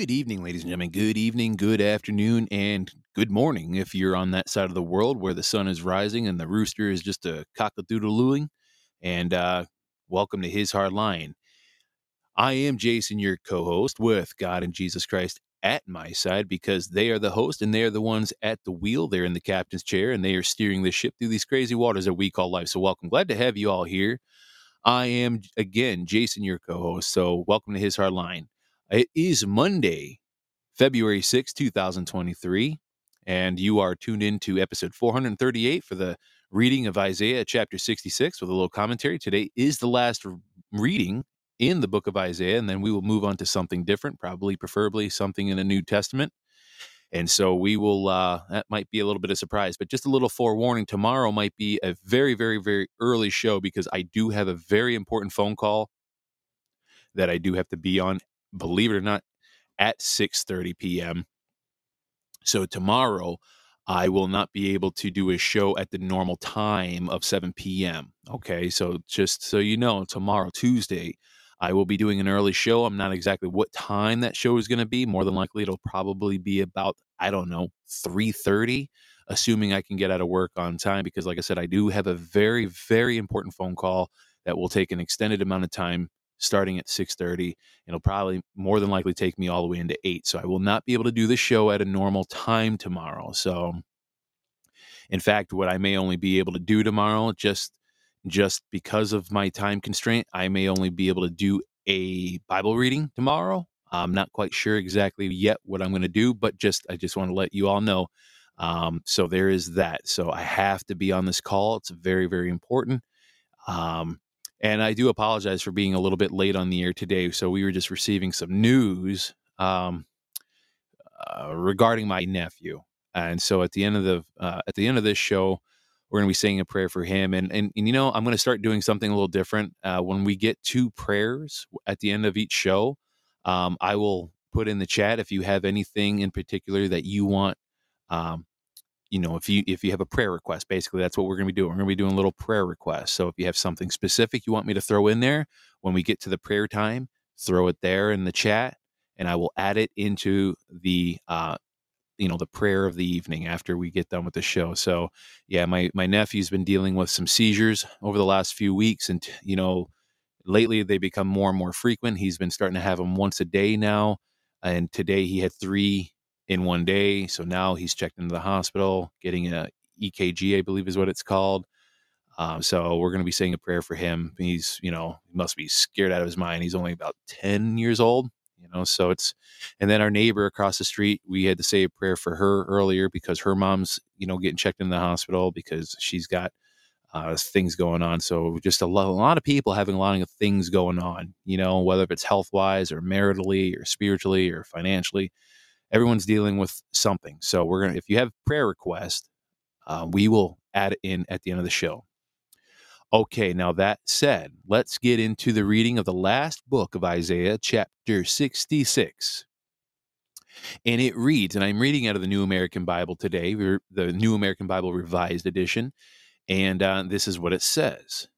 Good evening, ladies and gentlemen. Good evening, good afternoon, and good morning if you're on that side of the world where the sun is rising and the rooster is just a cock-a-doodle-looing. And uh, welcome to His Hard Line. I am Jason, your co-host, with God and Jesus Christ at my side because they are the host and they are the ones at the wheel. They're in the captain's chair and they are steering the ship through these crazy waters that we call life. So welcome. Glad to have you all here. I am again Jason, your co-host. So welcome to His Hard Line. It is Monday, February 6, 2023, and you are tuned in to episode 438 for the reading of Isaiah chapter 66 with a little commentary. Today is the last reading in the book of Isaiah, and then we will move on to something different, probably, preferably something in the New Testament. And so we will, uh, that might be a little bit of surprise, but just a little forewarning. Tomorrow might be a very, very, very early show because I do have a very important phone call that I do have to be on believe it or not, at 6:30 p.m. So tomorrow I will not be able to do a show at the normal time of 7 p.m. Okay, so just so you know, tomorrow, Tuesday, I will be doing an early show. I'm not exactly what time that show is going to be. More than likely, it'll probably be about I don't know 3:30, assuming I can get out of work on time. Because, like I said, I do have a very very important phone call that will take an extended amount of time starting at 6.30 it'll probably more than likely take me all the way into 8 so i will not be able to do the show at a normal time tomorrow. So in fact what i may only be able to do tomorrow just just because of my time constraint i may only be able to do a bible reading tomorrow. I'm not quite sure exactly yet what i'm going to do but just i just want to let you all know um, so there is that. So i have to be on this call. It's very very important. Um, and I do apologize for being a little bit late on the air today. So we were just receiving some news um, uh, regarding my nephew, and so at the end of the uh, at the end of this show, we're going to be saying a prayer for him. And and, and you know, I'm going to start doing something a little different. Uh, when we get two prayers at the end of each show, um, I will put in the chat if you have anything in particular that you want um, you know if you if you have a prayer request basically that's what we're going to be doing. We're going to be doing little prayer request so if you have something specific you want me to throw in there when we get to the prayer time throw it there in the chat and i will add it into the uh you know the prayer of the evening after we get done with the show. So yeah my my nephew's been dealing with some seizures over the last few weeks and you know lately they become more and more frequent. He's been starting to have them once a day now and today he had three in one day. So now he's checked into the hospital, getting a EKG, I believe is what it's called. Um, so we're going to be saying a prayer for him. He's, you know, he must be scared out of his mind. He's only about 10 years old, you know, so it's, and then our neighbor across the street, we had to say a prayer for her earlier because her mom's, you know, getting checked in the hospital because she's got uh, things going on. So just a a lot of people having a lot of things going on, you know, whether it's health wise or maritally or spiritually or financially everyone's dealing with something. So we're gonna if you have prayer request, uh, we will add it in at the end of the show. Okay, now that said, let's get into the reading of the last book of Isaiah, chapter 66. And it reads, and I'm reading out of the New American Bible today, the New American Bible Revised Edition, and uh, this is what it says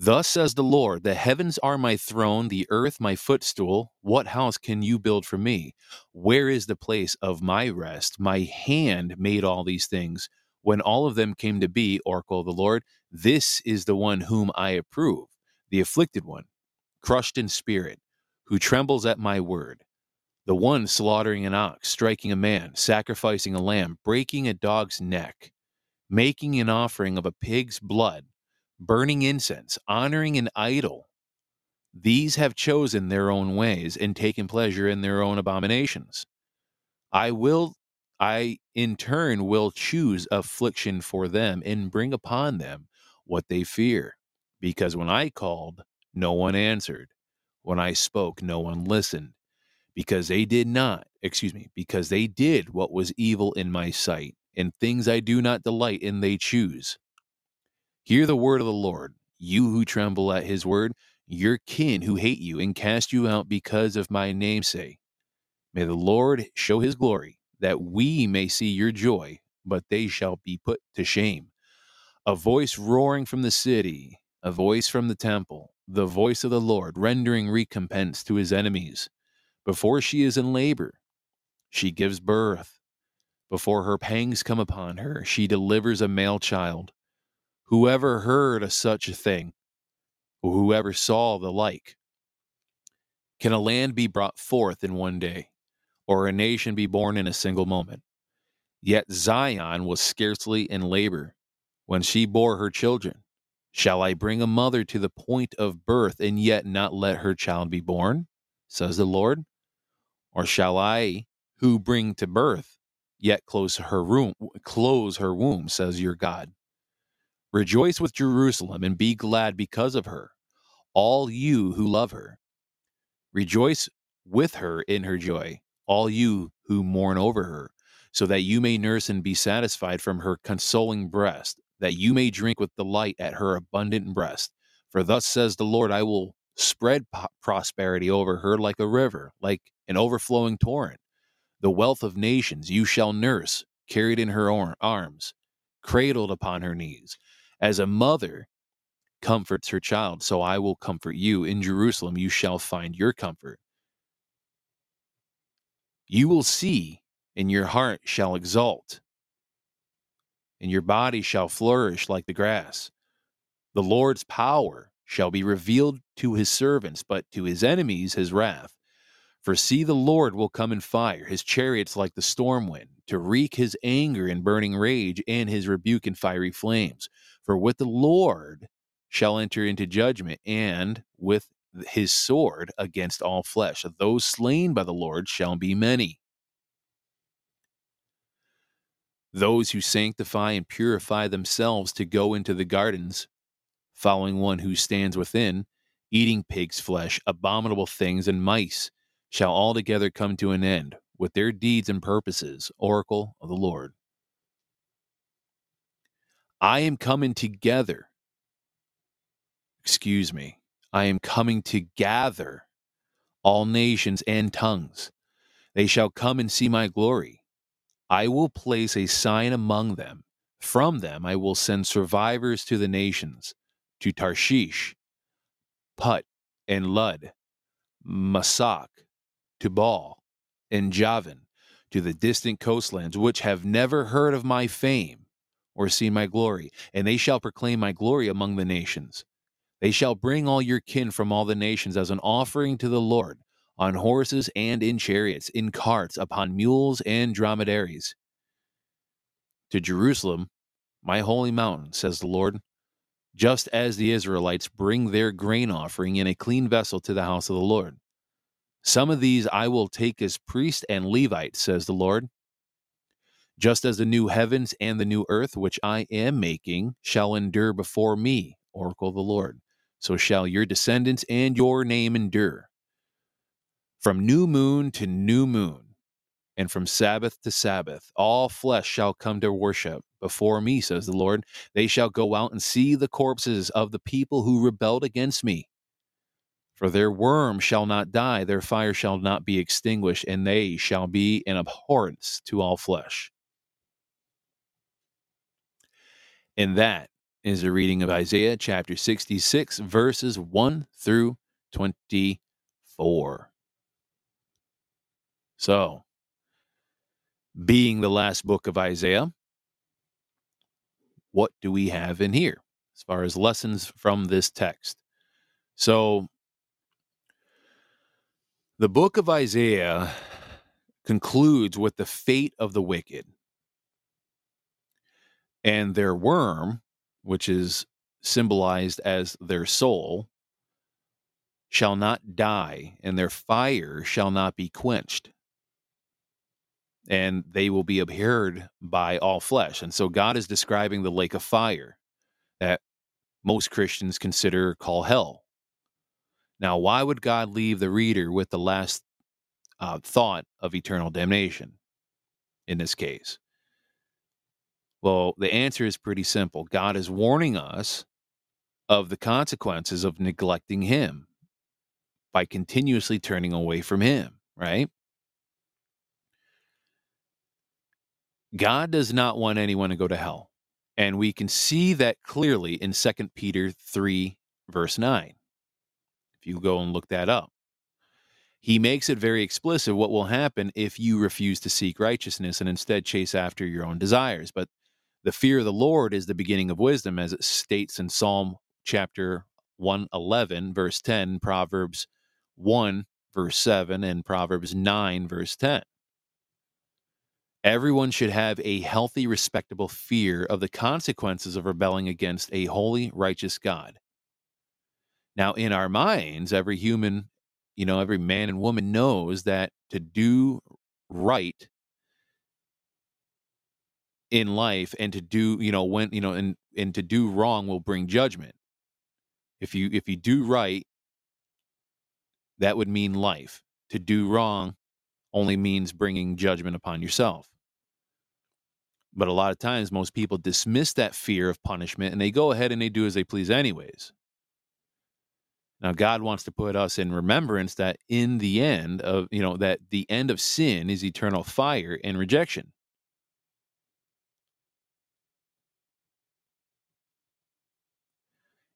Thus says the Lord, the heavens are my throne, the earth my footstool. What house can you build for me? Where is the place of my rest? My hand made all these things. When all of them came to be, oracle of the Lord, this is the one whom I approve, the afflicted one, crushed in spirit, who trembles at my word. The one slaughtering an ox, striking a man, sacrificing a lamb, breaking a dog's neck, making an offering of a pig's blood burning incense, honoring an idol. These have chosen their own ways and taken pleasure in their own abominations. I will, I in turn will choose affliction for them and bring upon them what they fear. Because when I called, no one answered. When I spoke, no one listened. Because they did not, excuse me, because they did what was evil in my sight, and things I do not delight in they choose. Hear the word of the Lord, you who tremble at his word, your kin who hate you and cast you out because of my namesake. May the Lord show his glory, that we may see your joy, but they shall be put to shame. A voice roaring from the city, a voice from the temple, the voice of the Lord rendering recompense to his enemies. Before she is in labor, she gives birth. Before her pangs come upon her, she delivers a male child. Whoever heard of such a thing, or whoever saw the like? Can a land be brought forth in one day, or a nation be born in a single moment? Yet Zion was scarcely in labor when she bore her children. Shall I bring a mother to the point of birth and yet not let her child be born? says the Lord. Or shall I, who bring to birth, yet close her room, close her womb, says your God. Rejoice with Jerusalem and be glad because of her, all you who love her. Rejoice with her in her joy, all you who mourn over her, so that you may nurse and be satisfied from her consoling breast, that you may drink with delight at her abundant breast. For thus says the Lord, I will spread prosperity over her like a river, like an overflowing torrent. The wealth of nations you shall nurse, carried in her arms, cradled upon her knees. As a mother comforts her child, so I will comfort you. In Jerusalem you shall find your comfort. You will see, and your heart shall exult, and your body shall flourish like the grass. The Lord's power shall be revealed to his servants, but to his enemies his wrath. For see, the Lord will come in fire, his chariots like the storm wind, to wreak his anger in burning rage, and his rebuke in fiery flames. For with the Lord shall enter into judgment, and with his sword against all flesh. Those slain by the Lord shall be many. Those who sanctify and purify themselves to go into the gardens, following one who stands within, eating pig's flesh, abominable things, and mice, shall altogether come to an end with their deeds and purposes, oracle of the Lord. I am coming together. Excuse me. I am coming to gather all nations and tongues. They shall come and see my glory. I will place a sign among them. From them I will send survivors to the nations, to Tarshish, Put, and Lud, Masak, Tubal, and Javan, to the distant coastlands, which have never heard of my fame or seen my glory, and they shall proclaim my glory among the nations. They shall bring all your kin from all the nations as an offering to the Lord, on horses and in chariots, in carts, upon mules and dromedaries. To Jerusalem, my holy mountain, says the Lord, just as the Israelites bring their grain offering in a clean vessel to the house of the Lord. Some of these I will take as priest and Levite, says the Lord. Just as the new heavens and the new earth, which I am making, shall endure before me, oracle of the Lord, so shall your descendants and your name endure. From new moon to new moon, and from Sabbath to Sabbath, all flesh shall come to worship before me, says the Lord. They shall go out and see the corpses of the people who rebelled against me. For their worm shall not die, their fire shall not be extinguished, and they shall be an abhorrence to all flesh. And that is a reading of Isaiah chapter 66, verses 1 through 24. So, being the last book of Isaiah, what do we have in here as far as lessons from this text? So, the book of Isaiah concludes with the fate of the wicked. And their worm, which is symbolized as their soul, shall not die, and their fire shall not be quenched. And they will be abhorred by all flesh. And so God is describing the lake of fire that most Christians consider call hell. Now, why would God leave the reader with the last uh, thought of eternal damnation in this case? Well, the answer is pretty simple. God is warning us of the consequences of neglecting Him by continuously turning away from Him, right? God does not want anyone to go to hell. And we can see that clearly in 2 Peter 3, verse 9 If you go and look that up. he makes it very explicit what will happen if you refuse to seek righteousness and instead chase after your own desires. But the fear of the Lord is the beginning of wisdom, as it states in Psalm chapter 111, verse 10, Proverbs 1, verse 7, and Proverbs 9, verse 10. Everyone should have a healthy, respectable fear of the consequences of rebelling against a holy, righteous God. Now, in our minds, every human, you know, every man and woman knows that to do right in life and to do, you know, when, you know, and and to do wrong will bring judgment. If you if you do right, that would mean life. To do wrong only means bringing judgment upon yourself. But a lot of times, most people dismiss that fear of punishment and they go ahead and they do as they please, anyways. Now, God wants to put us in remembrance that in the end of, you know, that the end of sin is eternal fire and rejection.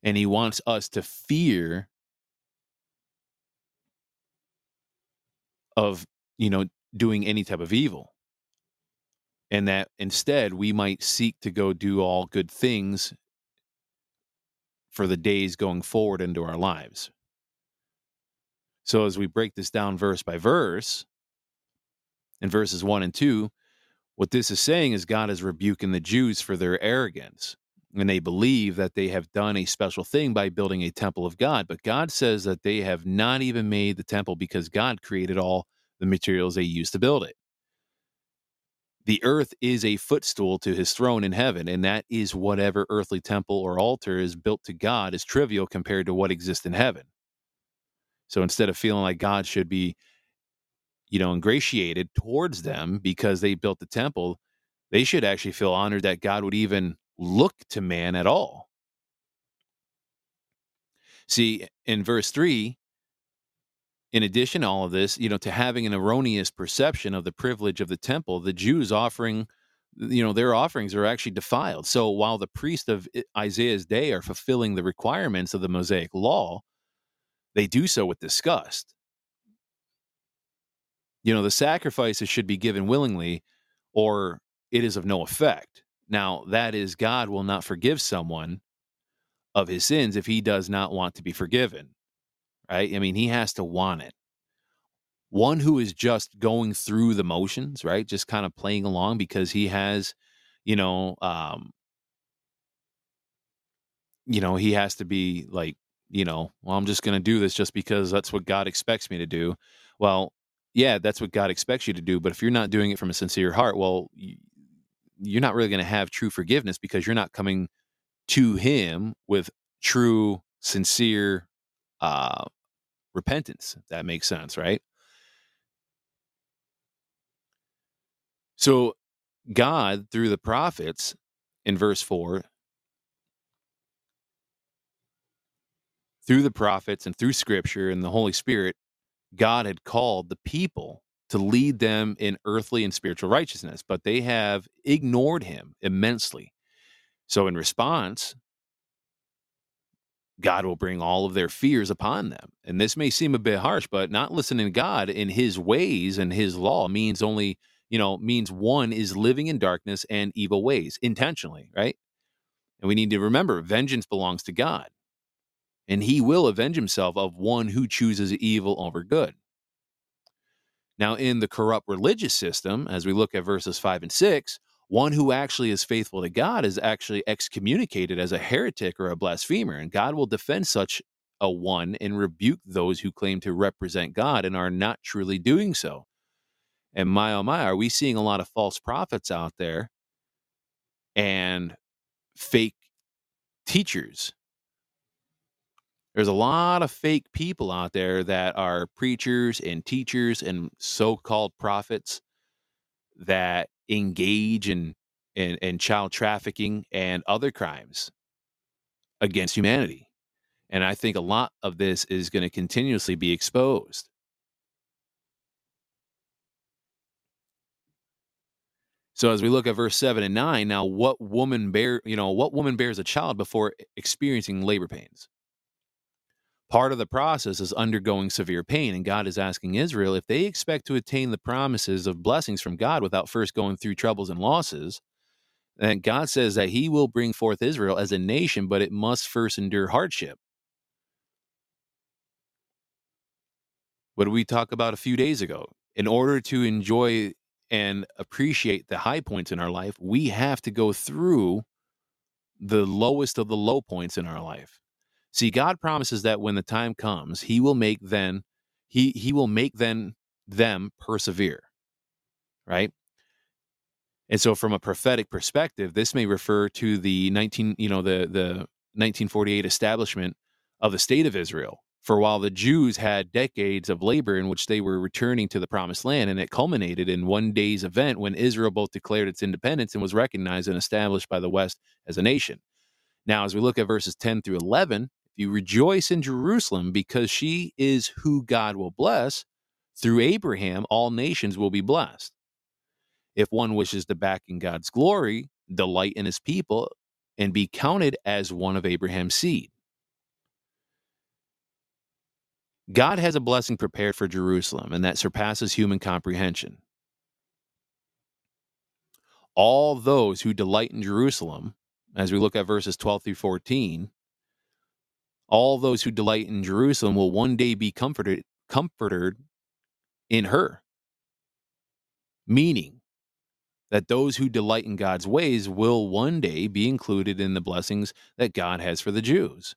And He wants us to fear of, you know, doing any type of evil and that instead we might seek to go do all good things for the days going forward into our lives. So, as we break this down verse by verse, in verses one and two, what this is saying is God is rebuking the Jews for their arrogance. And they believe that they have done a special thing by building a temple of God. But God says that they have not even made the temple because God created all the materials they used to build it the earth is a footstool to his throne in heaven, and that is whatever earthly temple or altar is built to God is trivial compared to what exists in heaven. So instead of feeling like God should be, you know, ingratiated towards them because they built the temple, they should actually feel honored that God would even look to man at all. See, in verse 3, in addition to all of this, you know, to having an erroneous perception of the privilege of the temple, the Jews offering, you know, their offerings are actually defiled. So while the priests of Isaiah's day are fulfilling the requirements of the Mosaic law, they do so with disgust. You know, the sacrifices should be given willingly or it is of no effect. Now, that is, God will not forgive someone of his sins if he does not want to be forgiven right? I mean, he has to want it. One who is just going through the motions, right? Just kind of playing along because he has, you know, um, you know, he has to be like, you know, well, I'm just going to do this just because that's what God expects me to do. Well, yeah, that's what God expects you to do. But if you're not doing it from a sincere heart, well, you're not really going to have true forgiveness because you're not coming to Him with true, sincere uh, repentance. That makes sense, right? So, God, through the prophets in verse 4, through the prophets and through scripture and the Holy Spirit, God had called the people to lead them in earthly and spiritual righteousness, but they have ignored him immensely. So, in response, God will bring all of their fears upon them. And this may seem a bit harsh, but not listening to God in his ways and his law means only, you know, means one is living in darkness and evil ways intentionally, right? And we need to remember vengeance belongs to God. And he will avenge himself of one who chooses evil over good. Now, in the corrupt religious system, as we look at verses five and six, one who actually is faithful to God is actually excommunicated as a heretic or a blasphemer, and God will defend such a one and rebuke those who claim to represent God and are not truly doing so. And my oh my, are we seeing a lot of false prophets out there and fake teachers? There's a lot of fake people out there that are preachers and teachers and so called prophets that engage in, in, in child trafficking and other crimes against humanity. And I think a lot of this is going to continuously be exposed. So as we look at verse 7 and 9, now what woman bear, you know, what woman bears a child before experiencing labor pains? Part of the process is undergoing severe pain, and God is asking Israel if they expect to attain the promises of blessings from God without first going through troubles and losses. And God says that He will bring forth Israel as a nation, but it must first endure hardship. What did we talk about a few days ago? In order to enjoy and appreciate the high points in our life, we have to go through the lowest of the low points in our life. See, God promises that when the time comes, he will make then he he will make then them persevere. Right? And so from a prophetic perspective, this may refer to the 19, you know, the the 1948 establishment of the state of Israel. For while the Jews had decades of labor in which they were returning to the promised land, and it culminated in one day's event when Israel both declared its independence and was recognized and established by the West as a nation. Now, as we look at verses 10 through 11, if you rejoice in Jerusalem because she is who God will bless, through Abraham, all nations will be blessed. If one wishes to back in God's glory, delight in his people, and be counted as one of Abraham's seed. God has a blessing prepared for Jerusalem, and that surpasses human comprehension. All those who delight in Jerusalem, as we look at verses 12 through 14, all those who delight in Jerusalem will one day be comforted comforted in her. Meaning that those who delight in God's ways will one day be included in the blessings that God has for the Jews.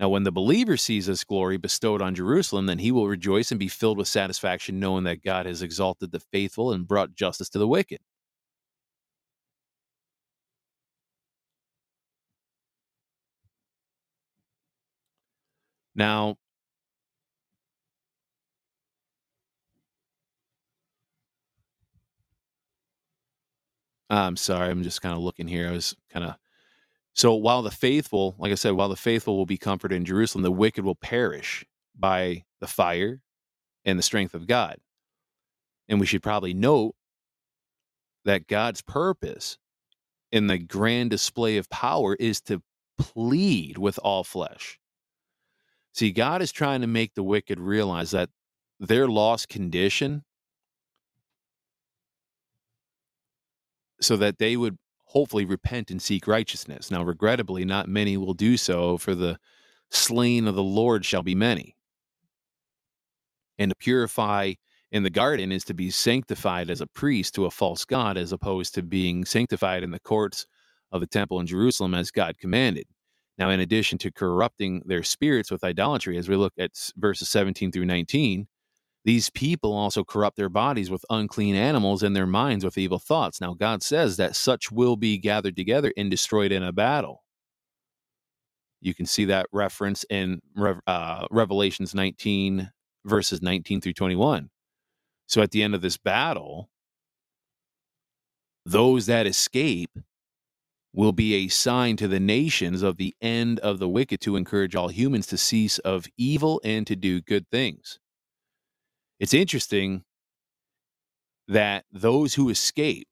Now, when the believer sees this glory bestowed on Jerusalem, then he will rejoice and be filled with satisfaction, knowing that God has exalted the faithful and brought justice to the wicked. Now, I'm sorry, I'm just kind of looking here. I was kind of so while the faithful, like I said, while the faithful will be comforted in Jerusalem, the wicked will perish by the fire and the strength of God. And we should probably note that God's purpose in the grand display of power is to plead with all flesh. See, God is trying to make the wicked realize that their lost condition so that they would hopefully repent and seek righteousness. Now, regrettably, not many will do so, for the slain of the Lord shall be many. And to purify in the garden is to be sanctified as a priest to a false God, as opposed to being sanctified in the courts of the temple in Jerusalem as God commanded. Now, in addition to corrupting their spirits with idolatry, as we look at verses 17 through 19, these people also corrupt their bodies with unclean animals and their minds with evil thoughts. Now, God says that such will be gathered together and destroyed in a battle. You can see that reference in uh, Revelations 19, verses 19 through 21. So, at the end of this battle, those that escape will be a sign to the nations of the end of the wicked to encourage all humans to cease of evil and to do good things. It's interesting that those who escape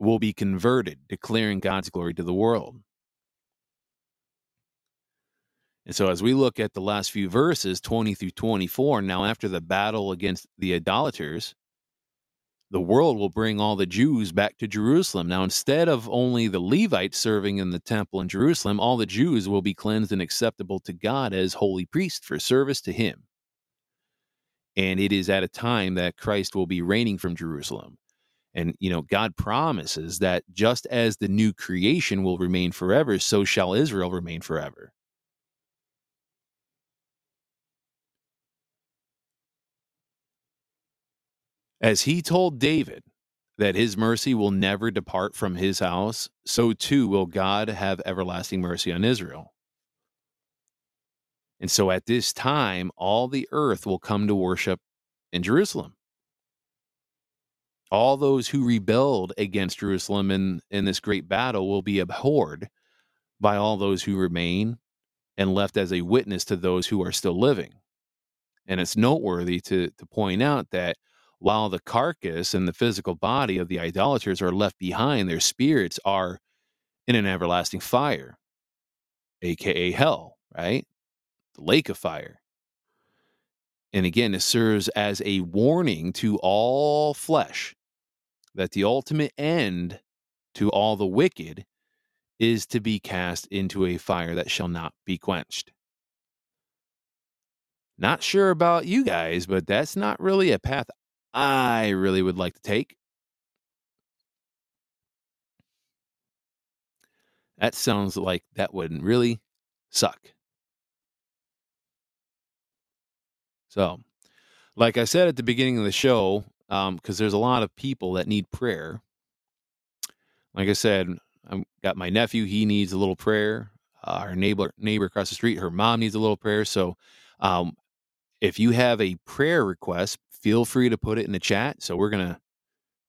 will be converted, declaring God's glory to the world. And so, as we look at the last few verses, 20 through 24, now after the battle against the idolaters, the world will bring all the Jews back to Jerusalem. Now, instead of only the Levites serving in the temple in Jerusalem, all the Jews will be cleansed and acceptable to God as holy priests for service to Him. And it is at a time that Christ will be reigning from Jerusalem. And, you know, God promises that just as the new creation will remain forever, so shall Israel remain forever. As he told David that his mercy will never depart from his house, so too will God have everlasting mercy on Israel. And so at this time, all the earth will come to worship in Jerusalem. All those who rebelled against Jerusalem in, in this great battle will be abhorred by all those who remain and left as a witness to those who are still living. And it's noteworthy to, to point out that while the carcass and the physical body of the idolaters are left behind, their spirits are in an everlasting fire, aka hell, right? the lake of fire. And again, it serves as a warning to all flesh that the ultimate end to all the wicked is to be cast into a fire that shall not be quenched. Not sure about you guys, but that's not really a path I really would like to take. That sounds like that would really suck. So, like I said at the beginning of the show, because um, there's a lot of people that need prayer. Like I said, I've got my nephew; he needs a little prayer. Uh, our neighbor neighbor across the street, her mom needs a little prayer. So, um, if you have a prayer request, feel free to put it in the chat. So we're gonna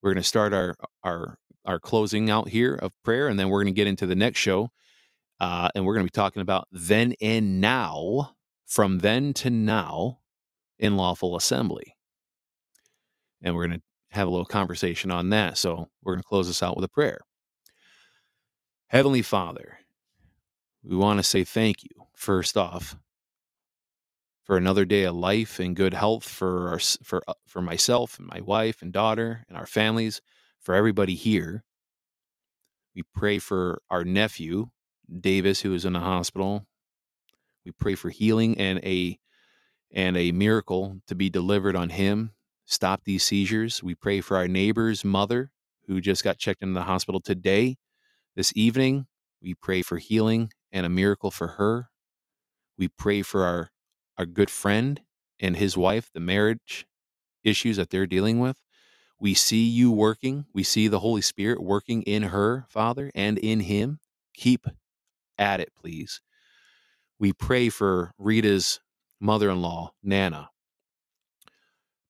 we're gonna start our our our closing out here of prayer, and then we're gonna get into the next show, uh, and we're gonna be talking about then and now, from then to now, in lawful assembly, and we're gonna have a little conversation on that. So we're gonna close this out with a prayer. Heavenly Father, we want to say thank you first off for another day of life and good health for our, for uh, for myself and my wife and daughter and our families, for everybody here. We pray for our nephew Davis, who is in the hospital. We pray for healing and a and a miracle to be delivered on him. Stop these seizures. We pray for our neighbor's mother, who just got checked into the hospital today. This evening, we pray for healing and a miracle for her. We pray for our our good friend and his wife, the marriage issues that they're dealing with. We see you working. We see the Holy Spirit working in her, Father, and in him. Keep at it, please. We pray for Rita's mother in law, Nana.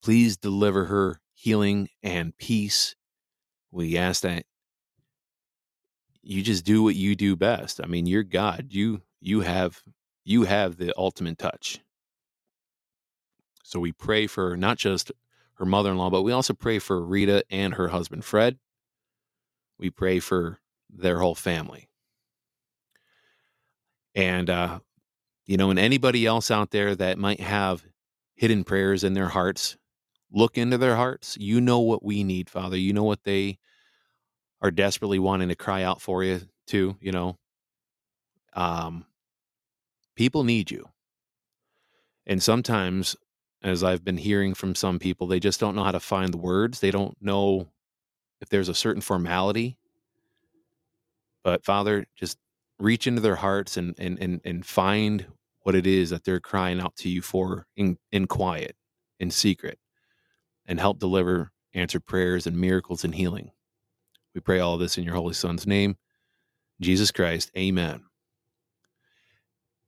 Please deliver her healing and peace. We ask that you just do what you do best. I mean, you're God. You you have you have the ultimate touch. So we pray for not just her mother in law, but we also pray for Rita and her husband, Fred. We pray for their whole family. And, uh, you know, and anybody else out there that might have hidden prayers in their hearts, look into their hearts. You know what we need, Father. You know what they are desperately wanting to cry out for you, too, you know. Um, people need you. And sometimes as I've been hearing from some people, they just don't know how to find the words. They don't know if there's a certain formality. But Father, just reach into their hearts and and and, and find what it is that they're crying out to you for in, in quiet, in secret, and help deliver answered prayers and miracles and healing. We pray all this in your holy son's name, Jesus Christ. Amen.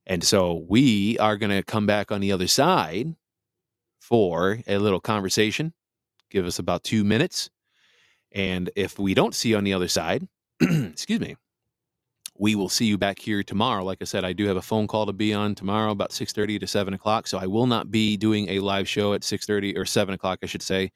And so we are going to come back on the other side for a little conversation. Give us about two minutes. And if we don't see you on the other side, excuse me, we will see you back here tomorrow. Like I said, I do have a phone call to be on tomorrow about 6.30 to 7 o'clock. So I will not be doing a live show at 6.30 or 7 o'clock, I should say.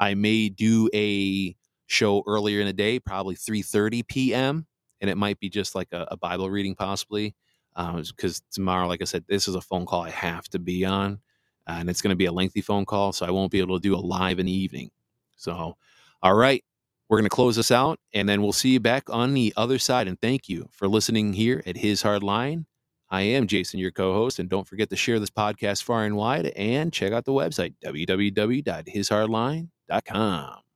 I may do a show earlier in the day, probably 3.30 p.m. And it might be just like a, a Bible reading possibly. Because um, tomorrow, like I said, this is a phone call I have to be on and it's going to be a lengthy phone call, so I won't be able to do a live in the evening. So, all right, we're going to close this out, and then we'll see you back on the other side. And thank you for listening here at His Hard Line. I am Jason, your co host, and don't forget to share this podcast far and wide and check out the website, www.hishardline.com.